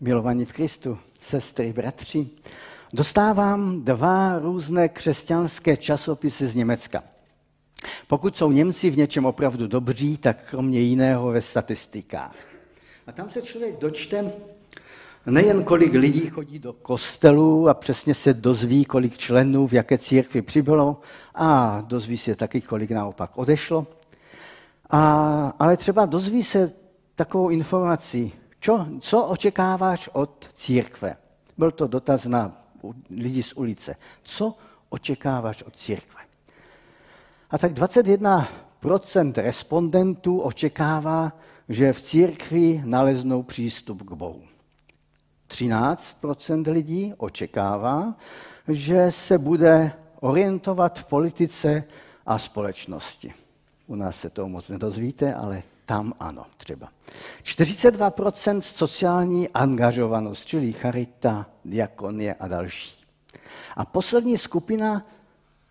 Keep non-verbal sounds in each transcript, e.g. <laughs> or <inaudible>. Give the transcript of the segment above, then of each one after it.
milovaní v Kristu, sestry, bratři, dostávám dva různé křesťanské časopisy z Německa. Pokud jsou Němci v něčem opravdu dobří, tak kromě jiného ve statistikách. A tam se člověk dočte, nejen kolik lidí chodí do kostelů a přesně se dozví, kolik členů v jaké církvi přibylo a dozví se taky, kolik naopak odešlo. A, ale třeba dozví se takovou informaci, čo, co očekáváš od církve? Byl to dotaz na lidi z ulice. Co očekáváš od církve? A tak 21% respondentů očekává, že v církvi naleznou přístup k Bohu. 13% lidí očekává, že se bude orientovat v politice a společnosti. U nás se to moc nedozvíte, ale tam ano, třeba. 42% sociální angažovanost, čili charita, diakonie a další. A poslední skupina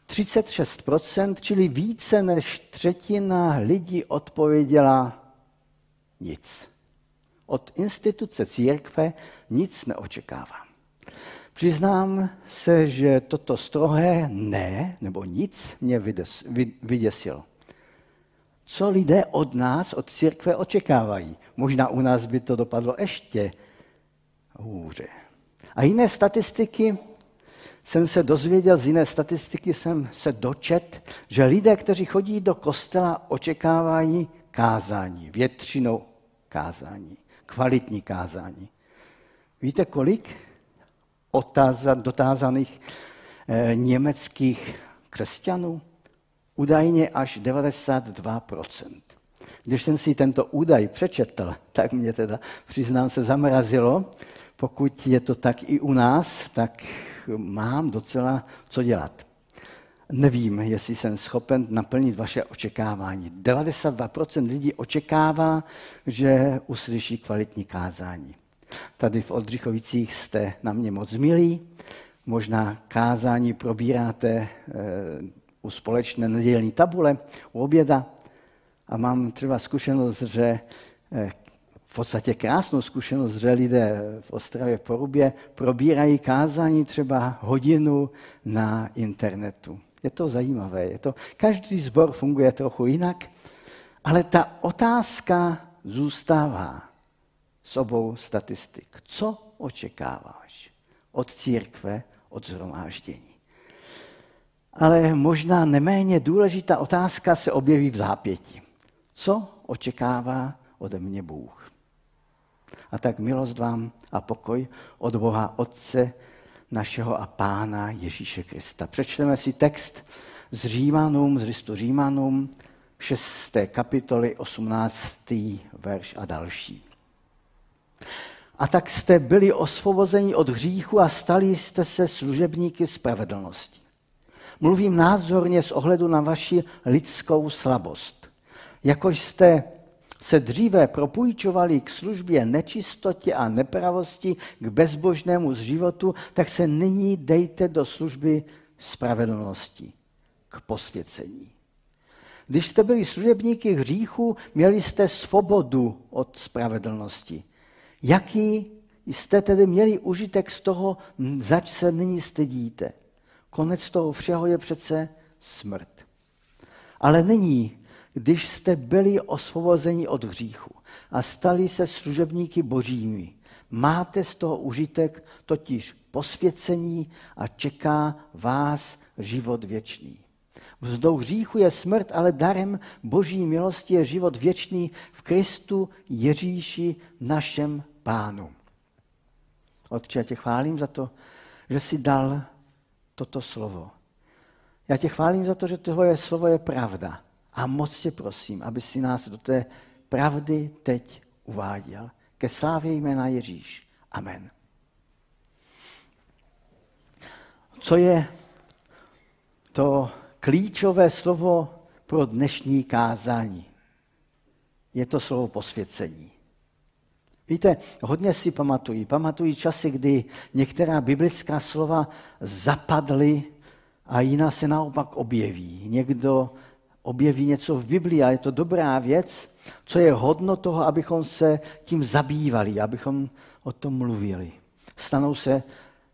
36%, čili více než třetina lidí odpověděla nic. Od instituce církve nic neočekávám. Přiznám se, že toto strohé ne, nebo nic mě vyděsilo co lidé od nás, od církve očekávají. Možná u nás by to dopadlo ještě hůře. A jiné statistiky jsem se dozvěděl, z jiné statistiky jsem se dočet, že lidé, kteří chodí do kostela, očekávají kázání, většinou kázání, kvalitní kázání. Víte, kolik dotázaných eh, německých křesťanů? Údajně až 92%. Když jsem si tento údaj přečetl, <laughs> tak mě teda, přiznám se, zamrazilo. Pokud je to tak i u nás, tak mám docela co dělat. Nevím, jestli jsem schopen naplnit vaše očekávání. 92% lidí očekává, že uslyší kvalitní kázání. Tady v Oldřichovicích jste na mě moc milí. Možná kázání probíráte eh, u společné nedělní tabule, u oběda. A mám třeba zkušenost, že eh, v podstatě krásnou zkušenost, že lidé v Ostravě Porubě probírají kázání třeba hodinu na internetu. Je to zajímavé. Je to, každý sbor funguje trochu jinak, ale ta otázka zůstává s obou statistik. Co očekáváš od církve, od zhromáždění? Ale možná neméně důležitá otázka se objeví v zápěti. Co očekává ode mě Bůh? A tak milost vám a pokoj od Boha Otce našeho a Pána Ježíše Krista. Přečteme si text z Římanům, z listu Římanům, 6. kapitoly, 18. verš a další. A tak jste byli osvobozeni od hříchu a stali jste se služebníky spravedlnosti. Mluvím názorně s ohledu na vaši lidskou slabost. Jakož jste se dříve propůjčovali k službě nečistotě a nepravosti, k bezbožnému životu, tak se nyní dejte do služby spravedlnosti, k posvěcení. Když jste byli služebníky hříchu, měli jste svobodu od spravedlnosti. Jaký jste tedy měli užitek z toho, zač se nyní stydíte? Konec toho všeho je přece smrt. Ale nyní, když jste byli osvobozeni od hříchu a stali se služebníky božími, máte z toho užitek totiž posvěcení a čeká vás život věčný. Vzdou hříchu je smrt, ale darem boží milosti je život věčný v Kristu Ježíši našem pánu. Otče, já tě chválím za to, že jsi dal toto slovo. Já tě chválím za to, že tvoje slovo je pravda. A moc tě prosím, aby si nás do té pravdy teď uváděl. Ke slávě jména Ježíš. Amen. Co je to klíčové slovo pro dnešní kázání? Je to slovo posvěcení. Víte, hodně si pamatují. Pamatují časy, kdy některá biblická slova zapadly a jiná se naopak objeví. Někdo objeví něco v Biblii a je to dobrá věc, co je hodno toho, abychom se tím zabývali, abychom o tom mluvili. Stanou se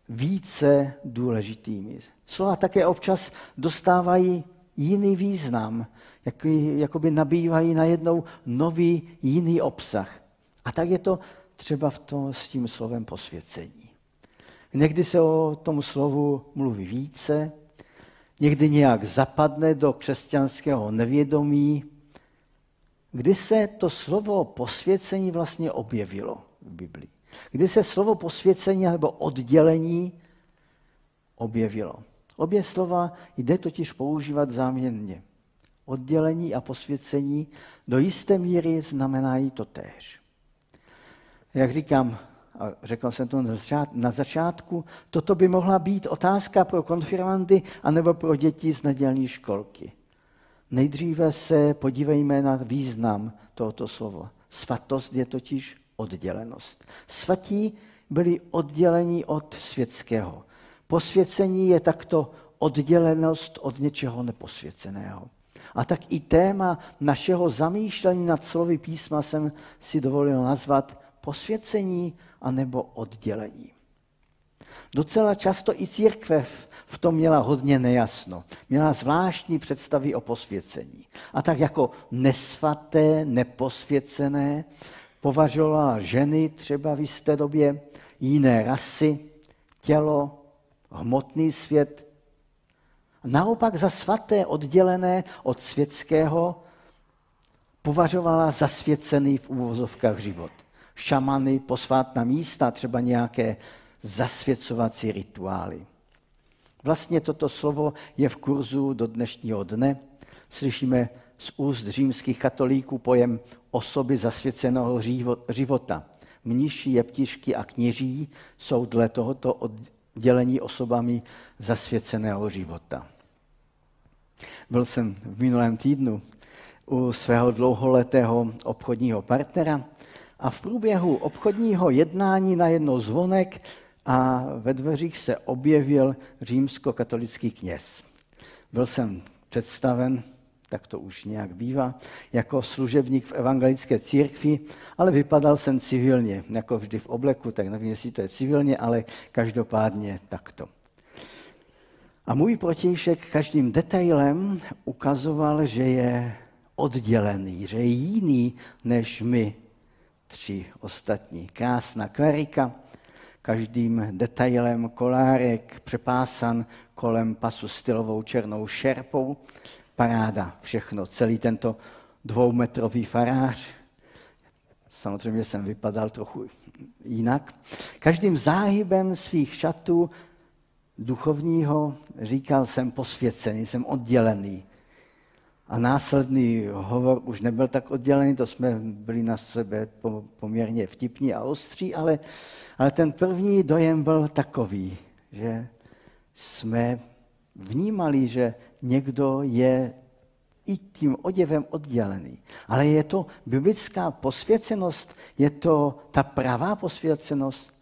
více důležitými. Slova také občas dostávají jiný význam, jaký, jakoby nabývají najednou nový, jiný obsah. A tak je to třeba v tom, s tím slovem posvěcení. Někdy se o tom slovu mluví více, někdy nějak zapadne do křesťanského nevědomí. Kdy se to slovo posvěcení vlastně objevilo v Biblii? Kdy se slovo posvěcení nebo oddělení objevilo? Obě slova jde totiž používat záměrně. Oddělení a posvěcení do jisté míry znamenají to též. Jak říkám, a řekl jsem to na začátku, toto by mohla být otázka pro konfirmandy anebo pro děti z nedělní školky. Nejdříve se podívejme na význam tohoto slova. Svatost je totiž oddělenost. Svatí byli oddělení od světského. Posvěcení je takto oddělenost od něčeho neposvěceného. A tak i téma našeho zamýšlení nad slovy písma jsem si dovolil nazvat posvěcení anebo oddělení. Docela často i církve v tom měla hodně nejasno. Měla zvláštní představy o posvěcení. A tak jako nesvaté, neposvěcené považovala ženy třeba v jisté době, jiné rasy, tělo, hmotný svět. Naopak za svaté, oddělené od světského, považovala zasvěcený v úvozovkách život. Šamany, posvátná místa, třeba nějaké zasvěcovací rituály. Vlastně toto slovo je v kurzu do dnešního dne. Slyšíme z úst římských katolíků pojem osoby zasvěceného života. Mniši, jeptišky a kněží jsou dle tohoto oddělení osobami zasvěceného života. Byl jsem v minulém týdnu u svého dlouholetého obchodního partnera a v průběhu obchodního jednání na jedno zvonek a ve dveřích se objevil římskokatolický kněz. Byl jsem představen tak to už nějak bývá, jako služebník v evangelické církvi, ale vypadal jsem civilně, jako vždy v obleku, tak nevím, jestli to je civilně, ale každopádně takto. A můj protějšek každým detailem ukazoval, že je oddělený, že je jiný než my tři ostatní. Krásná klerika, každým detailem kolárek přepásan kolem pasu stylovou černou šerpou, paráda, všechno, celý tento dvoumetrový farář. Samozřejmě jsem vypadal trochu jinak. Každým záhybem svých šatů duchovního říkal, jsem posvěcený, jsem oddělený. A následný hovor už nebyl tak oddělený, to jsme byli na sebe poměrně vtipní a ostří, ale, ale ten první dojem byl takový, že jsme vnímali, že někdo je i tím oděvem oddělený. Ale je to biblická posvěcenost, je to ta pravá posvěcenost.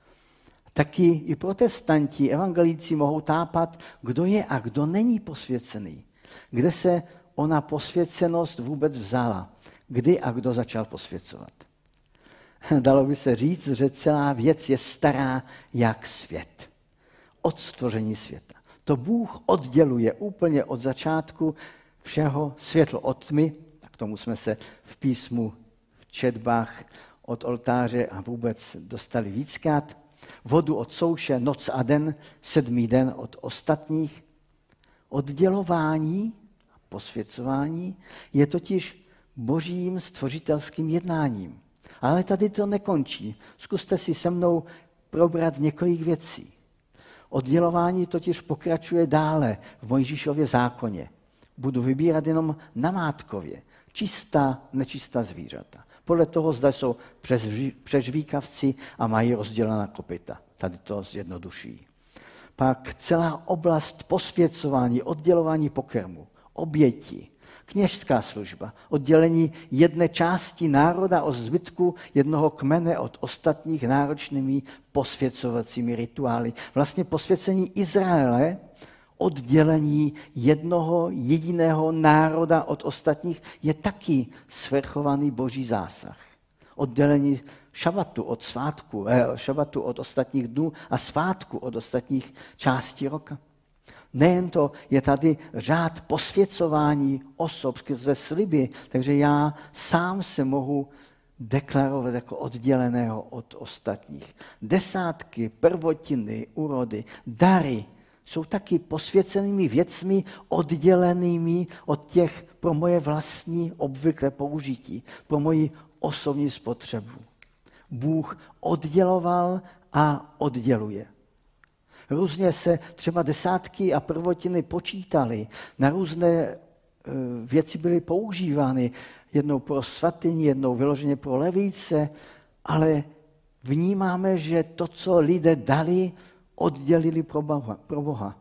Taky i protestanti, evangelíci mohou tápat, kdo je a kdo není posvěcený. Kde se ona posvěcenost vůbec vzala. Kdy a kdo začal posvěcovat. <laughs> Dalo by se říct, že celá věc je stará jak svět. Od stvoření světa. To Bůh odděluje úplně od začátku všeho světlo od tmy, k tomu jsme se v písmu, v četbách od oltáře a vůbec dostali víckrát. Vodu od souše, noc a den, sedmý den od ostatních. Oddělování, posvěcování je totiž božím stvořitelským jednáním. Ale tady to nekončí. Zkuste si se mnou probrat několik věcí. Oddělování totiž pokračuje dále v Mojžíšově zákoně. Budu vybírat jenom namátkově. Čistá, nečistá zvířata. Podle toho zda jsou přežvíkavci a mají rozdělená kopita. Tady to zjednoduší. Pak celá oblast posvěcování, oddělování pokrmu, oběti, kněžská služba, oddělení jedné části národa od zbytku jednoho kmene od ostatních náročnými posvěcovacími rituály. Vlastně posvěcení Izraele, oddělení jednoho jediného národa od ostatních je taky svrchovaný boží zásah. Oddělení šabatu od svátku, eh, šabatu od ostatních dnů a svátku od ostatních částí roka. Nejen to, je tady řád posvěcování osob skrze sliby, takže já sám se mohu deklarovat jako odděleného od ostatních. Desátky, prvotiny, urody, dary jsou taky posvěcenými věcmi oddělenými od těch pro moje vlastní obvyklé použití, pro moji osobní spotřebu. Bůh odděloval a odděluje. Různě se třeba desátky a prvotiny počítaly, na různé e, věci byly používány, jednou pro svatyni, jednou vyloženě pro levíce, ale vnímáme, že to, co lidé dali, oddělili pro Boha. Pro Boha.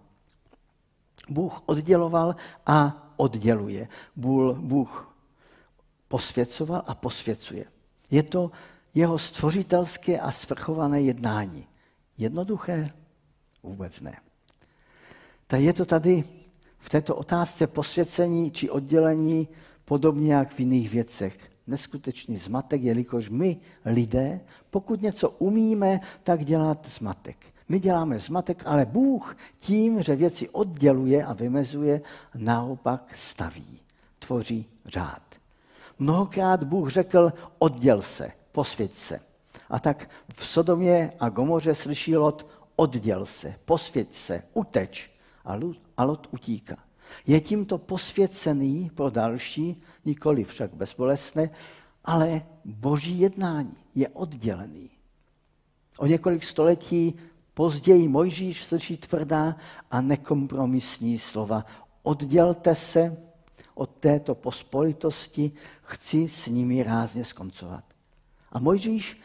Bůh odděloval a odděluje. Bůh posvěcoval a posvěcuje. Je to jeho stvořitelské a svrchované jednání. Jednoduché? Vůbec ne. Tak je to tady v této otázce posvěcení či oddělení podobně jak v jiných věcech. Neskutečný zmatek, jelikož my, lidé, pokud něco umíme, tak dělat zmatek. My děláme zmatek, ale Bůh tím, že věci odděluje a vymezuje, naopak staví, tvoří řád. Mnohokrát Bůh řekl, odděl se, posvěť se. A tak v Sodomě a Gomoře slyší Lot, odděl se, posvěť se, uteč. A Lot utíká. Je tímto posvěcený pro další, nikoli však bezbolestné, ale boží jednání je oddělený. O několik století později Mojžíš slyší tvrdá a nekompromisní slova. Oddělte se od této pospolitosti, chci s nimi rázně skoncovat. A Mojžíš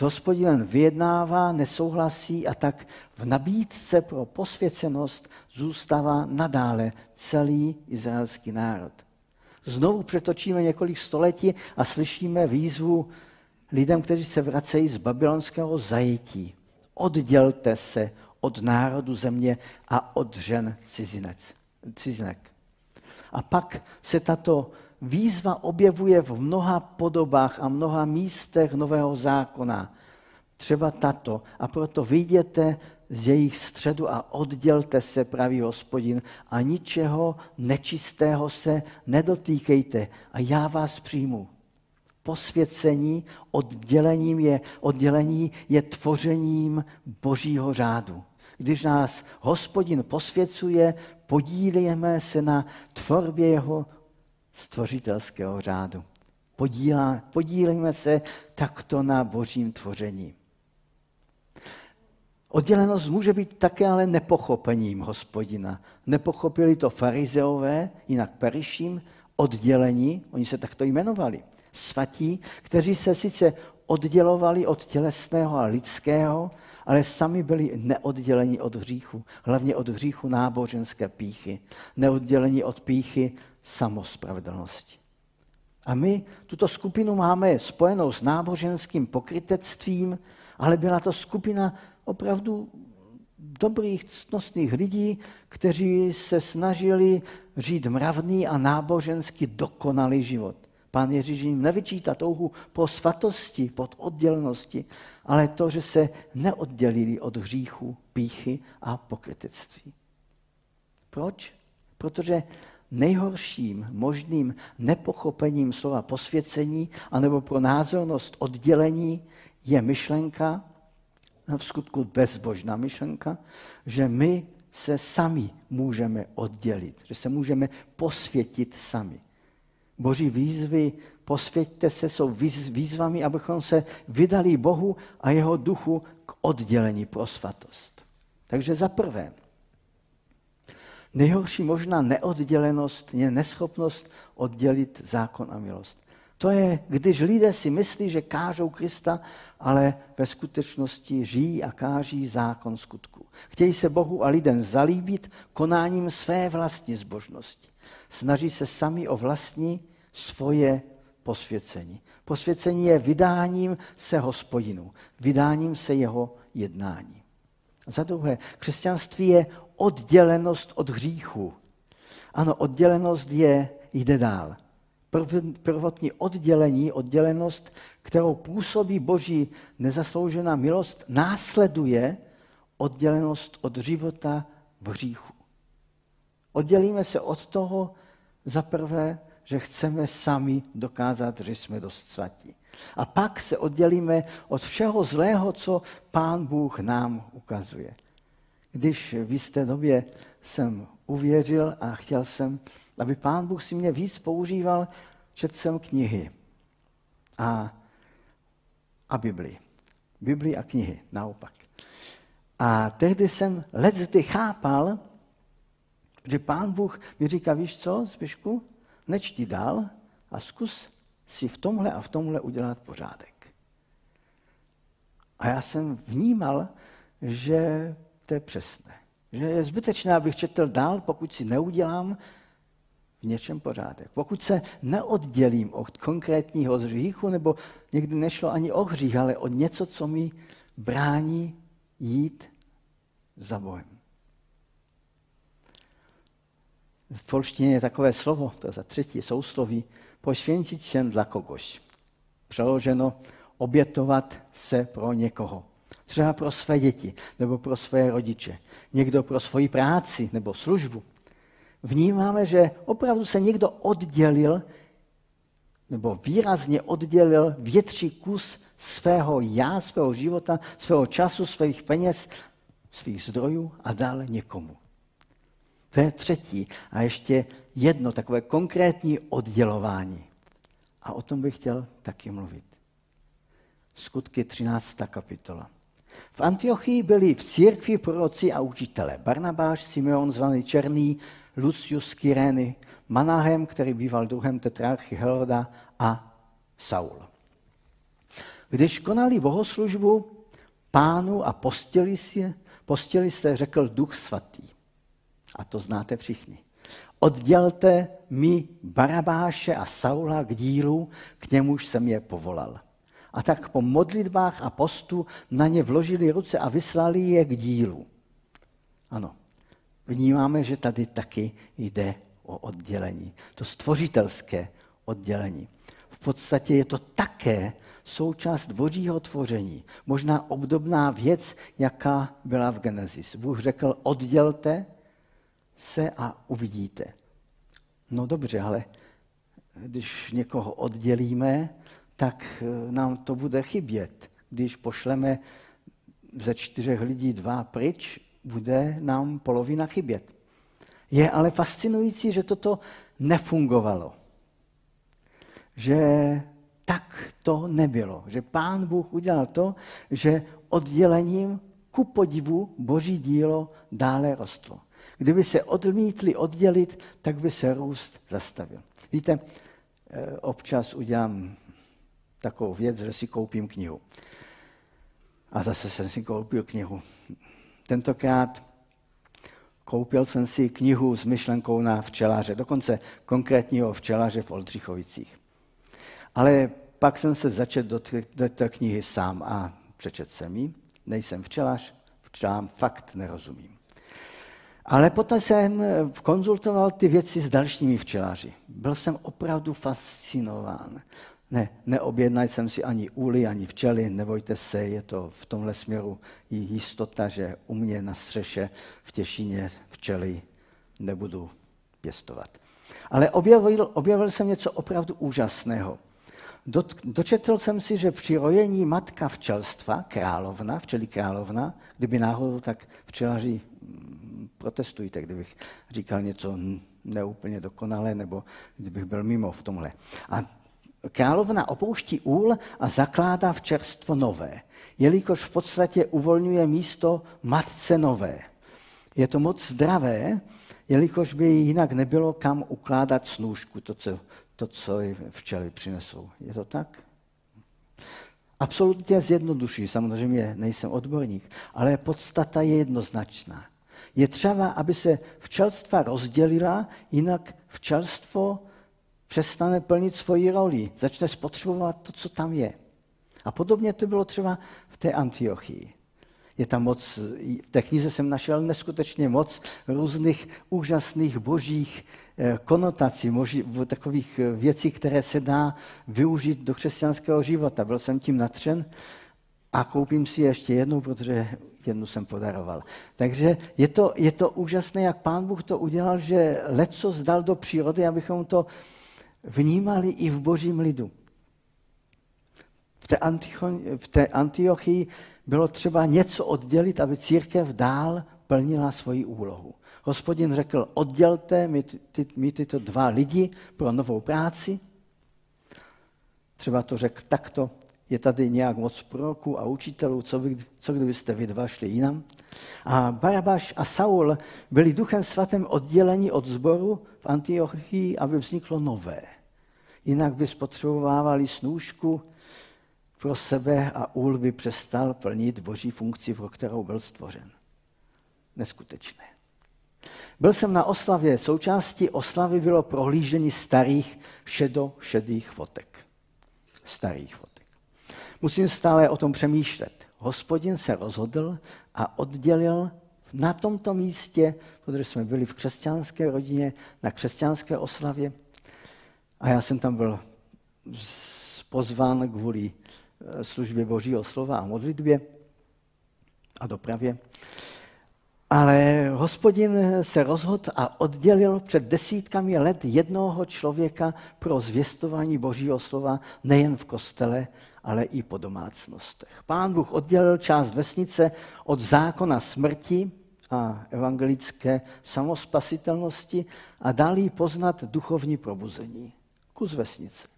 s hospodinem vyjednává, nesouhlasí a tak v nabídce pro posvěcenost zůstává nadále celý izraelský národ. Znovu přetočíme několik století a slyšíme výzvu lidem, kteří se vracejí z babylonského zajetí. Oddělte se od národu země a od žen cizinec, cizinek. A pak se tato výzva objevuje v mnoha podobách a mnoha místech Nového zákona. Třeba tato. A proto vyjděte z jejich středu a oddělte se, pravý hospodin, a ničeho nečistého se nedotýkejte a já vás přijmu. Posvěcení oddělením je, oddělení je tvořením božího řádu. Když nás hospodin posvěcuje, podílíme se na tvorbě jeho stvořitelského řádu. Podílá, podílíme se takto na božím tvoření. Oddělenost může být také ale nepochopením hospodina. Nepochopili to farizeové, jinak periším, oddělení, oni se takto jmenovali. Svatí, kteří se sice oddělovali od tělesného a lidského, ale sami byli neodděleni od hříchu, hlavně od hříchu náboženské píchy, neodděleni od píchy samospravedlnosti. A my tuto skupinu máme spojenou s náboženským pokrytectvím, ale byla to skupina opravdu dobrých, ctnostných lidí, kteří se snažili žít mravný a nábožensky dokonalý život. Pán Ježíš jim nevyčítá touhu po svatosti, pod oddělnosti, ale to, že se neoddělili od hříchu, píchy a pokrytectví. Proč? Protože nejhorším možným nepochopením slova posvěcení anebo pro názornost oddělení je myšlenka, v skutku bezbožná myšlenka, že my se sami můžeme oddělit, že se můžeme posvětit sami. Boží výzvy, posvěťte se, jsou výzvami, abychom se vydali Bohu a jeho duchu k oddělení pro svatost. Takže za prvé, nejhorší možná neoddělenost je neschopnost oddělit zákon a milost. To je, když lidé si myslí, že kážou Krista, ale ve skutečnosti žijí a káží zákon skutku. Chtějí se Bohu a lidem zalíbit konáním své vlastní zbožnosti. Snaží se sami o vlastní svoje posvěcení. Posvěcení je vydáním se hospodinu, vydáním se jeho jednání. Za druhé, křesťanství je oddělenost od hříchu. Ano, oddělenost je, jde dál prvotní oddělení, oddělenost, kterou působí Boží nezasloužená milost, následuje oddělenost od života v hříchu. Oddělíme se od toho za prvé, že chceme sami dokázat, že jsme dost svatí. A pak se oddělíme od všeho zlého, co Pán Bůh nám ukazuje. Když v jisté době jsem uvěřil a chtěl jsem, aby Pán Bůh si mě víc používal, četl jsem knihy a, a Biblii. Biblii a knihy, naopak. A tehdy jsem leckdy chápal, že pán Bůh mi říká, víš co, Zbyšku, nečti dál a zkus si v tomhle a v tomhle udělat pořádek. A já jsem vnímal, že to je přesné. Že je zbytečné, abych četl dál, pokud si neudělám v něčem pořádek. Pokud se neoddělím od konkrétního hříchu, nebo někdy nešlo ani o hřích, ale o něco, co mi brání jít za Bohem. V polštině je takové slovo, to je za třetí sousloví, poświęcić się dla kogoś. Přeloženo obětovat se pro někoho. Třeba pro své děti nebo pro své rodiče. Někdo pro svoji práci nebo službu. Vnímáme, že opravdu se někdo oddělil nebo výrazně oddělil větší kus svého já, svého života, svého času, svých peněz, svých zdrojů a dal někomu. To je třetí. A ještě jedno takové konkrétní oddělování. A o tom bych chtěl taky mluvit. Skutky 13. kapitola. V Antiochii byli v církvi proroci a učitele. Barnabáš, Simeon zvaný Černý, Lucius Kyreny, Manahem, který býval druhem tetrarchy Heroda a Saul. Když konali bohoslužbu pánu a postili, si, postili se, řekl duch svatý. A to znáte všichni. Oddělte mi Barabáše a Saula k dílu, k němuž jsem je povolal. A tak po modlitbách a postu na ně vložili ruce a vyslali je k dílu. Ano, vnímáme, že tady taky jde o oddělení. To stvořitelské oddělení. V podstatě je to také součást božího tvoření. Možná obdobná věc, jaká byla v Genesis. Bůh řekl, oddělte se a uvidíte. No dobře, ale když někoho oddělíme, tak eh, nám to bude chybět. Když pošleme ze čtyřech lidí dva pryč, bude nám polovina chybět. Je ale fascinující, že toto nefungovalo. Že tak to nebylo. Že pán Bůh udělal to, že oddělením ku podivu boží dílo dále rostlo. Kdyby se odmítli oddělit, tak by se růst zastavil. Víte, eh, občas udělám takovou věc, že si koupím knihu. A zase jsem si koupil knihu. Tentokrát koupil jsem si knihu s myšlenkou na včelaře, dokonce konkrétního včelaře v Oldřichovicích. Ale pak jsem se začet do, té knihy sám a přečet jsem ji. Nejsem včelař, včelám fakt nerozumím. Ale poté jsem konzultoval ty věci s dalšími včelaři. Byl jsem opravdu fascinován. Ne, neobjednaj jsem si ani úly, ani včely, nebojte se, je to v tomhle směru jistota, že u mě na střeše v Těšíně včely nebudu pěstovat. Ale objevil, objevil jsem něco opravdu úžasného. Dočetl jsem si, že při rojení matka včelstva, královna, včely královna, kdyby náhodou, tak včelaři mm, protestujte, kdybych říkal něco neúplně dokonalé, nebo kdybych byl mimo v tomhle. A královna opouští úl a zakládá v čerstvo nové, jelikož v podstatě uvolňuje místo matce nové. Je to moc zdravé, jelikož by jinak nebylo kam ukládat snůžku, to, co to, co včely přinesou. Je to tak? Absolutně zjednoduší, samozřejmě nejsem odborník, ale podstata je jednoznačná. Je třeba, aby se včelstva rozdělila, jinak včelstvo přestane plnit svoji roli, začne spotřebovat to, co tam je. A podobně to bylo třeba v té Antiochii. je tam moc, v té knize jsem našel neskutečně moc různých úžasných božích eh, konotací, moží, takových eh, věcí, které se dá využít do křesťanského života. Byl jsem tím natřen a koupím si ještě jednu, protože jednu jsem podaroval. Takže je to, je to úžasné, jak pán Bůh to udělal, že leco zdal do přírody, abychom to vnímali i v božím lidu. V té, Antiochii bylo třeba něco oddělit, aby církev dál plnila svoji úlohu. Hospodin řekl, oddělte mi, ty, mi tyto dva lidi pro novou práci. Třeba to řekl takto, je tady nějak moc proroků a učitelů, co, by, co kdybyste vy dva šli jinam. A Barabáš a Saul byli duchem svatým odděleni od zboru v Antiochii, aby vzniklo nové. Jinak by spotřebovávali snůžku pro sebe a úl by přestal plnit boží funkci, pro kterou byl stvořen. Neskutečné. Byl jsem na oslavě. Součástí oslavy bylo prohlížení starých šedo-šedých fotek. Starých fotek. Musím stále o tom přemýšlet. Hospodin se rozhodl a oddělil na tomto místě, protože jsme byli v křesťanské rodině, na křesťanské oslavě. A já jsem tam byl pozván kvůli Eh, službě Božího slova a modlitbě a dopravě. Ale hospodin se rozhodl a oddělil před desítkami let jednoho člověka pro zvěstování Božího slova nejen v kostele, ale i po domácnostech. Pán Bůh oddělil část vesnice od zákona smrti a evangelické samospasitelnosti a dal jí poznat duchovní probuzení. Kus vesnice.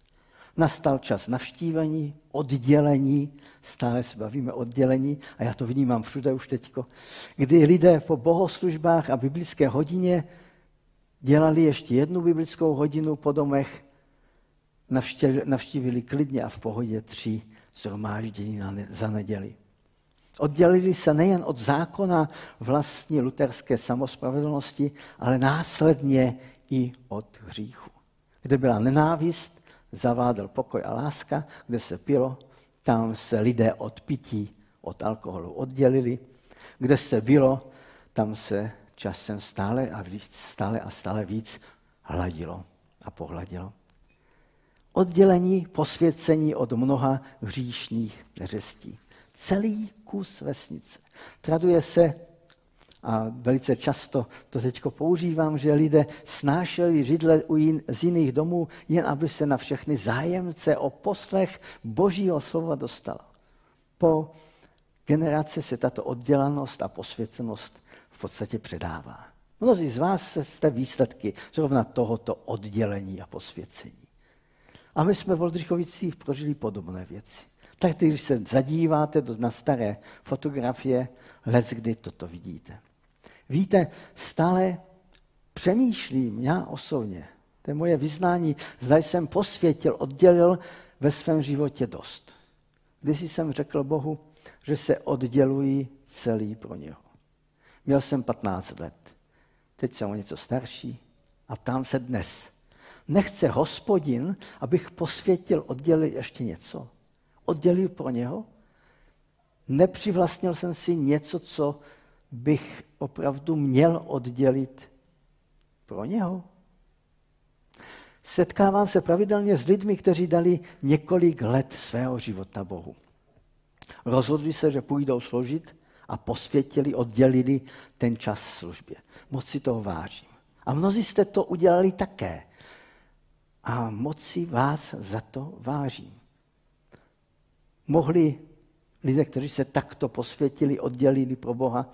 Nastal čas navštívení, oddělení, stále se bavíme oddělení a já to vnímám všude už teďko, kdy lidé po bohoslužbách a biblické hodině dělali ještě jednu biblickou hodinu po domech, navštívili klidně a v pohodě tři zhromáždění za neděli. Oddělili se nejen od zákona vlastní luterské samospravedlnosti, ale následně i od hříchu. Kde byla nenávist, zavádl pokoj a láska, kde se pilo, tam se lidé od pití, od alkoholu oddělili. Kde se bylo, tam se časem stále a, víc, stále a stále víc hladilo a pohladilo. Oddělení, posvěcení od mnoha hříšných neřestí. Celý kus vesnice. Traduje se a velice často to teď používám, že lidé snášeli židle z jiných domů, jen aby se na všechny zájemce o poslech božího slova dostalo. Po generaci se tato oddělanost a posvěcenost v podstatě předává. Mnozí z vás jste výsledky zrovna tohoto oddělení a posvěcení. A my jsme v Oldřichovicích prožili podobné věci. Tak když se zadíváte na staré fotografie, let kdy toto vidíte. Víte, stále přemýšlím, já osobně, to je moje vyznání, zda jsem posvětil, oddělil ve svém životě dost. Když jsem řekl Bohu, že se oddělují celý pro něho. Měl jsem 15 let, teď jsem o něco starší a ptám se dnes. Nechce hospodin, abych posvětil, oddělil ještě něco? Oddělil pro něho? Nepřivlastnil jsem si něco, co bych opravdu měl oddělit pro něho? Setkávám se pravidelně s lidmi, kteří dali několik let svého života Bohu. Rozhodli se, že půjdou složit a posvětili, oddělili ten čas službě. Moc si toho vážím. A mnozí jste to udělali také. A moc si vás za to vážím. Mohli lidé, kteří se takto posvětili, oddělili pro Boha,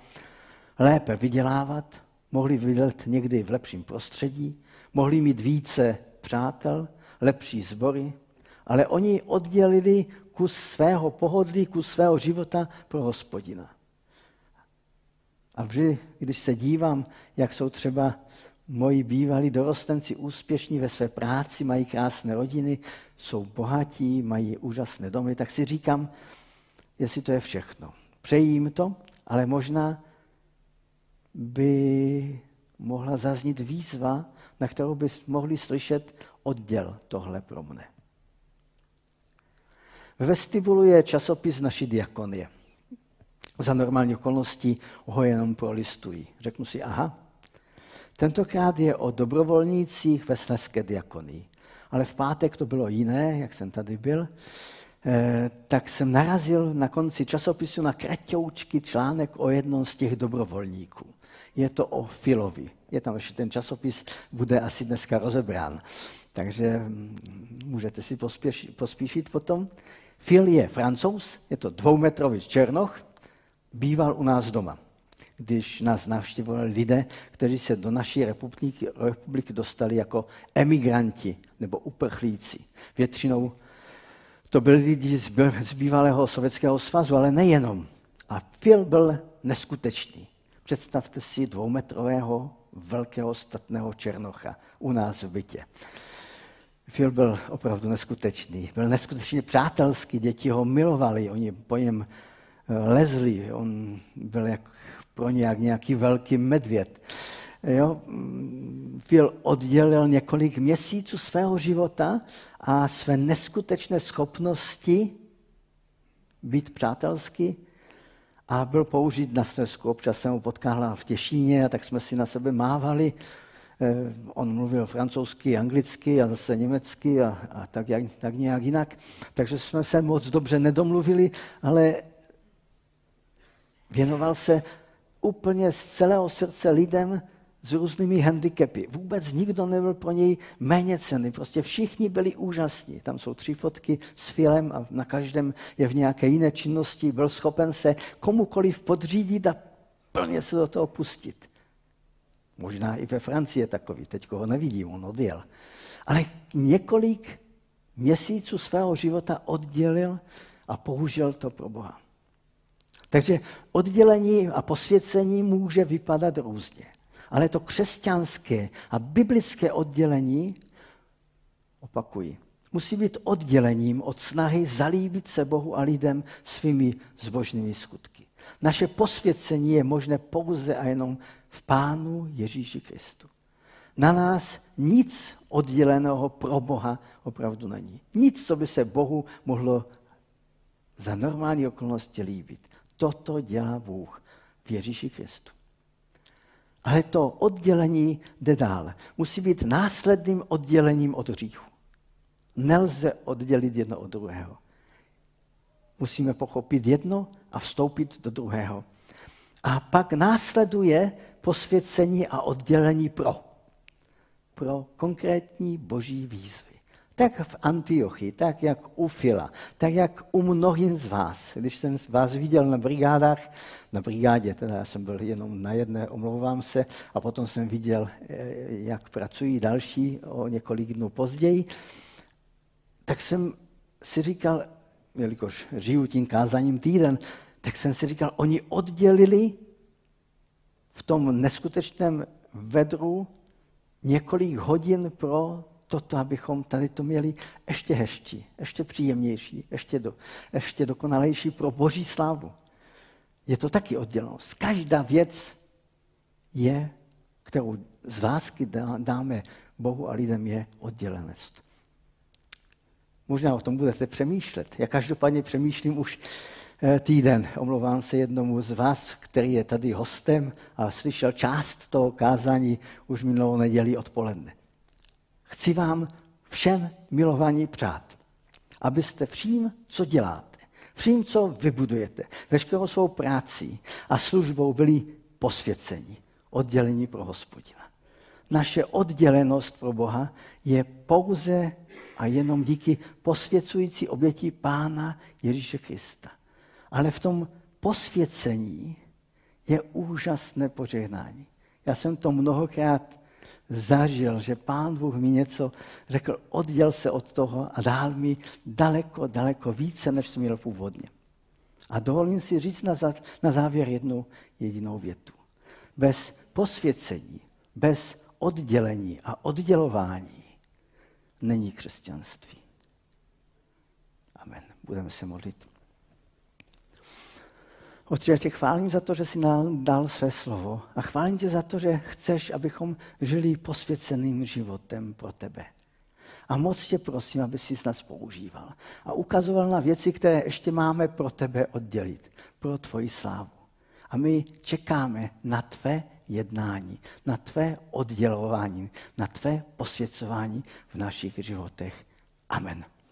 lépe vydělávat, mohli vydělat někdy v lepším prostředí, mohli mít více přátel, lepší sbory, ale oni oddělili kus svého pohodlí, kus svého života pro hospodina. A vždy, když se dívám, jak jsou třeba moji bývalí dorostenci úspěšní ve své práci, mají krásné rodiny, jsou bohatí, mají úžasné domy, tak si říkám, jestli to je všechno. Přeji jim to, ale možná by mohla zaznít výzva, na kterou by mohli slyšet odděl tohle pro mne. Ve vestibulu je časopis naší diakonie. za normální okolností ho jenom prolistují. Řeknu si, aha, tentokrát je o dobrovolnících ve Sleské diakonii. Ale v pátek to bylo jiné, jak jsem tady byl. Eh, tak jsem narazil na konci časopisu na kratoučký článek o jednom z těch dobrovolníků. Je to o Filovi. Je tam ještě ten časopis, bude asi dneska rozebrán. Takže mm, můžete si pospěšit, pospíšit potom. Phil je francouz, je to dvoumetrový černoch, býval u nás doma, když nás navštěvovali lidé, kteří se do naší republiky, republiky dostali jako emigranti nebo uprchlíci. Většinou to byli lidi z bývalého Sovětského svazu, ale nejenom. A Phil byl neskutečný. Představte si dvoumetrového velkého statného černocha u nás v bytě. Phil byl opravdu neskutečný. Byl neskutečně přátelský, děti ho milovali, oni po něm eh, lezli, on byl jak pro jak nějaký velký medvěd. Jo? Phil oddělil několik měsíců svého života a své neskutečné schopnosti být přátelský a byl použít na Slezsku. Občas jsem ho potkal v Těšíně a tak jsme si na sebe mávali. Eh, on mluvil francouzsky, anglicky a zase německy a, a tak, jak, tak nějak jinak. Takže jsme se moc dobře nedomluvili, ale věnoval se úplně z celého srdce lidem, s různými handicapy. Vůbec nikdo nebyl pro něj méně cený. Prostě všichni byli úžasní. Tam jsou tři fotky s filem a na každém je v nějaké jiné činnosti. Byl schopen se komukoliv podřídit a plně se do toho pustit. Možná i ve Francii je takový, teď ho nevidím, on odjel. Ale několik měsíců svého života oddělil a použil to pro Boha. Takže oddělení a posvěcení může vypadat různě. Ale to křesťanské a biblické oddělení, opakuji, musí být oddělením od snahy zalíbit se Bohu a lidem svými zbožnými skutky. Naše posvěcení je možné pouze a jenom v Pánu Ježíši Kristu. Na nás nic odděleného pro Boha opravdu není. Nic, co by se Bohu mohlo za normální okolnosti líbit. Toto dělá Bůh v Ježíši Kristu. Ale to oddělení jde dál. Musí být následným oddělením od hříchu. Nelze oddělit jedno od druhého. Musíme pochopit jedno a vstoupit do druhého. A pak následuje posvěcení a oddělení pro. Pro konkrétní boží výzvy tak v Antiochii, tak jak u Fila, tak jak u mnohých z vás. Když jsem vás viděl na brigádách, na brigádě, teda já jsem byl jenom na jedné, omlouvám se, a potom jsem viděl, eh, jak pracují další o několik dnů později, tak jsem si říkal, jelikož žiju tím kázaním týden, tak jsem si říkal, oni oddělili v tom neskutečném vedru několik hodin pro toto, abychom tady to měli ještě hezčí, ještě příjemnější, ještě, do, ještě dokonalejší pro boží slávu. Je to taky oddělenost. Každá věc je, kterou z lásky dáme Bohu a lidem, je oddělenost. Možná o tom budete přemýšlet. Já každopádně přemýšlím už eh, týden. Omlouvám se jednomu z vás, který je tady hostem a slyšel část toho kázání už minulou neděli odpoledne. Chci vám všem milovaní přát, abyste vším, co děláte, vším, co vybudujete, veškerou svou práci a službou byli posvěceni, oddělení pro hospodina. Naše oddělenost pro Boha je pouze a jenom díky posvěcující oběti Pána Ježíše Krista. Ale v tom posvěcení je úžasné požehnání. Já jsem to mnohokrát zažil, že pán Bůh mi něco řekl, odděl se od toho a dál mi daleko, daleko více, než jsem měl původně. A dovolím si říct na, na závěr jednu jedinou větu. Bez posvěcení, bez oddělení a oddělování není křesťanství. Amen. Budeme se modlit. Otče, já tě chválím za to, že jsi nám dal své slovo a chválím tě za to, že chceš, abychom žili posvěceným životem pro tebe. A moc tě prosím, aby jsi nás používal a ukazoval na věci, které ještě máme pro tebe oddělit. pro tvoji slávu. A my čekáme na tvé jednání, na tvé oddělování, na tvé posvěcování v našich životech. Amen.